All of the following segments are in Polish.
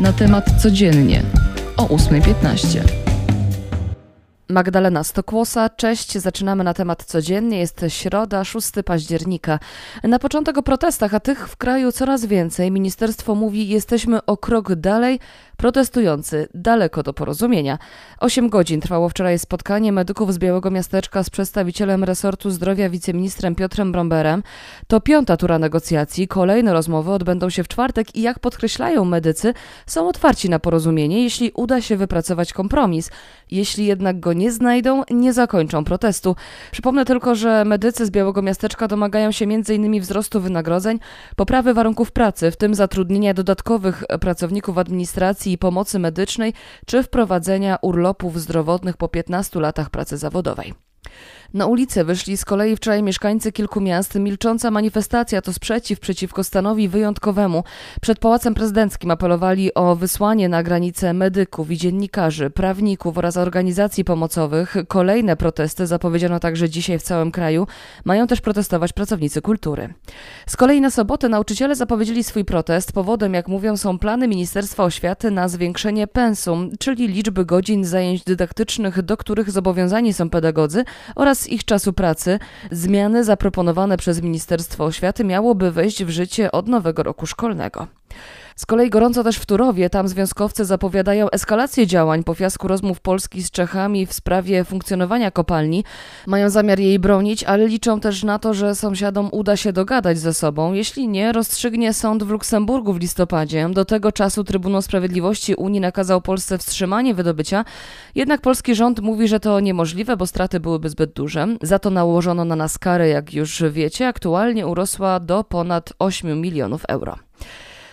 Na temat codziennie o 8.15. Magdalena Stokłosa, cześć. Zaczynamy na temat codziennie. Jest środa, 6 października. Na początek o protestach, a tych w kraju coraz więcej. Ministerstwo mówi, jesteśmy o krok dalej. Protestujący daleko do porozumienia. Osiem godzin trwało wczoraj spotkanie medyków z Białego Miasteczka z przedstawicielem resortu zdrowia wiceministrem Piotrem Bromberem. To piąta tura negocjacji. Kolejne rozmowy odbędą się w czwartek i jak podkreślają medycy, są otwarci na porozumienie, jeśli uda się wypracować kompromis. Jeśli jednak go nie znajdą, nie zakończą protestu. Przypomnę tylko, że medycy z Białego Miasteczka domagają się m.in. wzrostu wynagrodzeń, poprawy warunków pracy, w tym zatrudnienia dodatkowych pracowników administracji i pomocy medycznej, czy wprowadzenia urlopów zdrowotnych po 15 latach pracy zawodowej. Na ulicę wyszli z kolei wczoraj mieszkańcy kilku miast. Milcząca manifestacja to sprzeciw przeciwko stanowi wyjątkowemu. Przed Pałacem Prezydenckim apelowali o wysłanie na granicę medyków i dziennikarzy, prawników oraz organizacji pomocowych. Kolejne protesty zapowiedziano także dzisiaj w całym kraju. Mają też protestować pracownicy kultury. Z kolei na sobotę nauczyciele zapowiedzieli swój protest. Powodem, jak mówią, są plany Ministerstwa Oświaty na zwiększenie pensum, czyli liczby godzin zajęć dydaktycznych, do których zobowiązani są pedagodzy oraz ich czasu pracy. Zmiany zaproponowane przez Ministerstwo Oświaty miałoby wejść w życie od nowego roku szkolnego. Z kolei gorąco też w Turowie, tam związkowcy zapowiadają eskalację działań po fiasku rozmów Polski z Czechami w sprawie funkcjonowania kopalni. Mają zamiar jej bronić, ale liczą też na to, że sąsiadom uda się dogadać ze sobą. Jeśli nie, rozstrzygnie sąd w Luksemburgu w listopadzie. Do tego czasu Trybunał Sprawiedliwości Unii nakazał Polsce wstrzymanie wydobycia, jednak polski rząd mówi, że to niemożliwe, bo straty byłyby zbyt duże. Za to nałożono na nas karę, jak już wiecie, aktualnie urosła do ponad 8 milionów euro.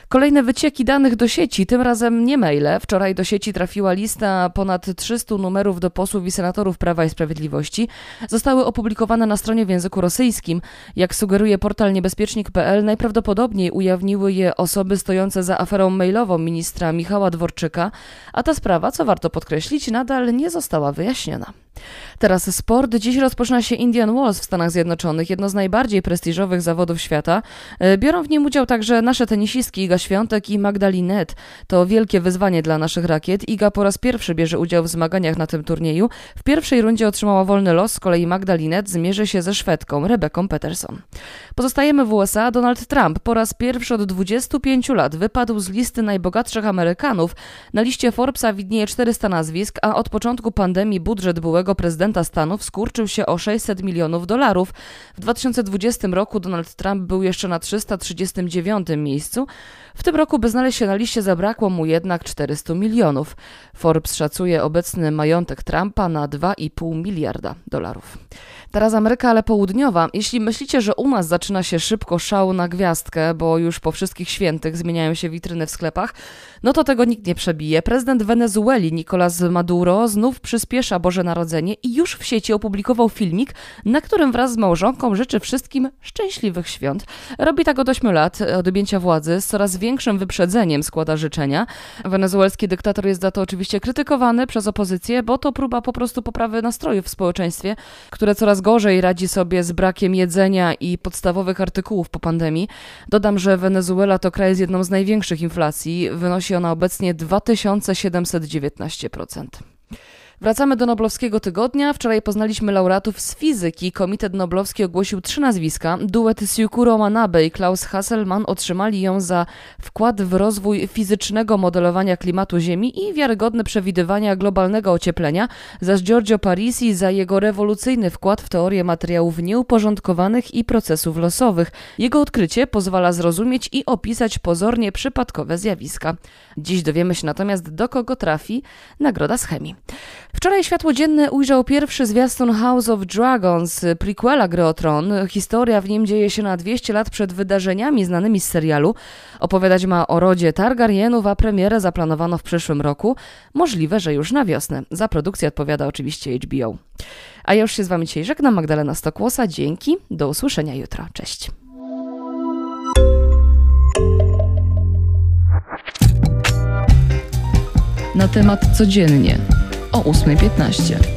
Kolejne wycieki danych do sieci, tym razem nie maile. Wczoraj do sieci trafiła lista ponad 300 numerów do posłów i senatorów Prawa i Sprawiedliwości. Zostały opublikowane na stronie w języku rosyjskim. Jak sugeruje portal niebezpiecznik.pl, najprawdopodobniej ujawniły je osoby stojące za aferą mailową ministra Michała Dworczyka, a ta sprawa, co warto podkreślić, nadal nie została wyjaśniona. Teraz sport. Dziś rozpoczyna się Indian Wells w Stanach Zjednoczonych, jedno z najbardziej prestiżowych zawodów świata. E, biorą w nim udział także nasze tenisistki Iga Świątek i Magdalinet. To wielkie wyzwanie dla naszych rakiet. Iga po raz pierwszy bierze udział w zmaganiach na tym turnieju. W pierwszej rundzie otrzymała wolny los, z kolei Magdalinet zmierzy się ze Szwedką, Rebeką Peterson. Pozostajemy w USA. Donald Trump po raz pierwszy od 25 lat wypadł z listy najbogatszych Amerykanów. Na liście Forbesa widnieje 400 nazwisk, a od początku pandemii budżet byłego prezydenta Stanów skurczył się o 600 milionów dolarów. W 2020 roku Donald Trump był jeszcze na 339 miejscu. W tym roku, by znaleźć się na liście, zabrakło mu jednak 400 milionów. Forbes szacuje obecny majątek Trumpa na 2,5 miliarda dolarów. Teraz Ameryka, ale południowa. Jeśli myślicie, że u nas zaczyna się szybko szał na gwiazdkę, bo już po wszystkich świętych zmieniają się witryny w sklepach, no to tego nikt nie przebije. Prezydent Wenezueli Nicolás Maduro znów przyspiesza Boże Narodzenie i już w sieci opublikował filmik, na którym wraz z małżonką życzy wszystkim szczęśliwych świąt. Robi tak od 8 lat od objęcia władzy, z coraz większym wyprzedzeniem składa życzenia. Wenezuelski dyktator jest za to oczywiście krytykowany przez opozycję, bo to próba po prostu poprawy nastrojów w społeczeństwie, które coraz gorzej radzi sobie z brakiem jedzenia i podstawowych artykułów po pandemii. Dodam, że Wenezuela to kraj z jedną z największych inflacji. Wynosi ona obecnie 2719%. Wracamy do Noblowskiego Tygodnia. Wczoraj poznaliśmy laureatów z fizyki. Komitet Noblowski ogłosił trzy nazwiska. Duet Siukuro Manabe i Klaus Hasselmann otrzymali ją za wkład w rozwój fizycznego modelowania klimatu Ziemi i wiarygodne przewidywania globalnego ocieplenia, zaś Giorgio Parisi za jego rewolucyjny wkład w teorię materiałów nieuporządkowanych i procesów losowych. Jego odkrycie pozwala zrozumieć i opisać pozornie przypadkowe zjawiska. Dziś dowiemy się natomiast, do kogo trafi nagroda z chemii. Wczoraj światło dzienne ujrzał pierwszy zwiastun House of Dragons, prequela gry o Tron. Historia w nim dzieje się na 200 lat przed wydarzeniami znanymi z serialu. Opowiadać ma o rodzie Targaryenów, a premierę zaplanowano w przyszłym roku. Możliwe, że już na wiosnę. Za produkcję odpowiada oczywiście HBO. A ja już się z Wami dzisiaj żegnam, Magdalena Stokłosa. Dzięki, do usłyszenia jutro. Cześć. Na temat codziennie o 8.15.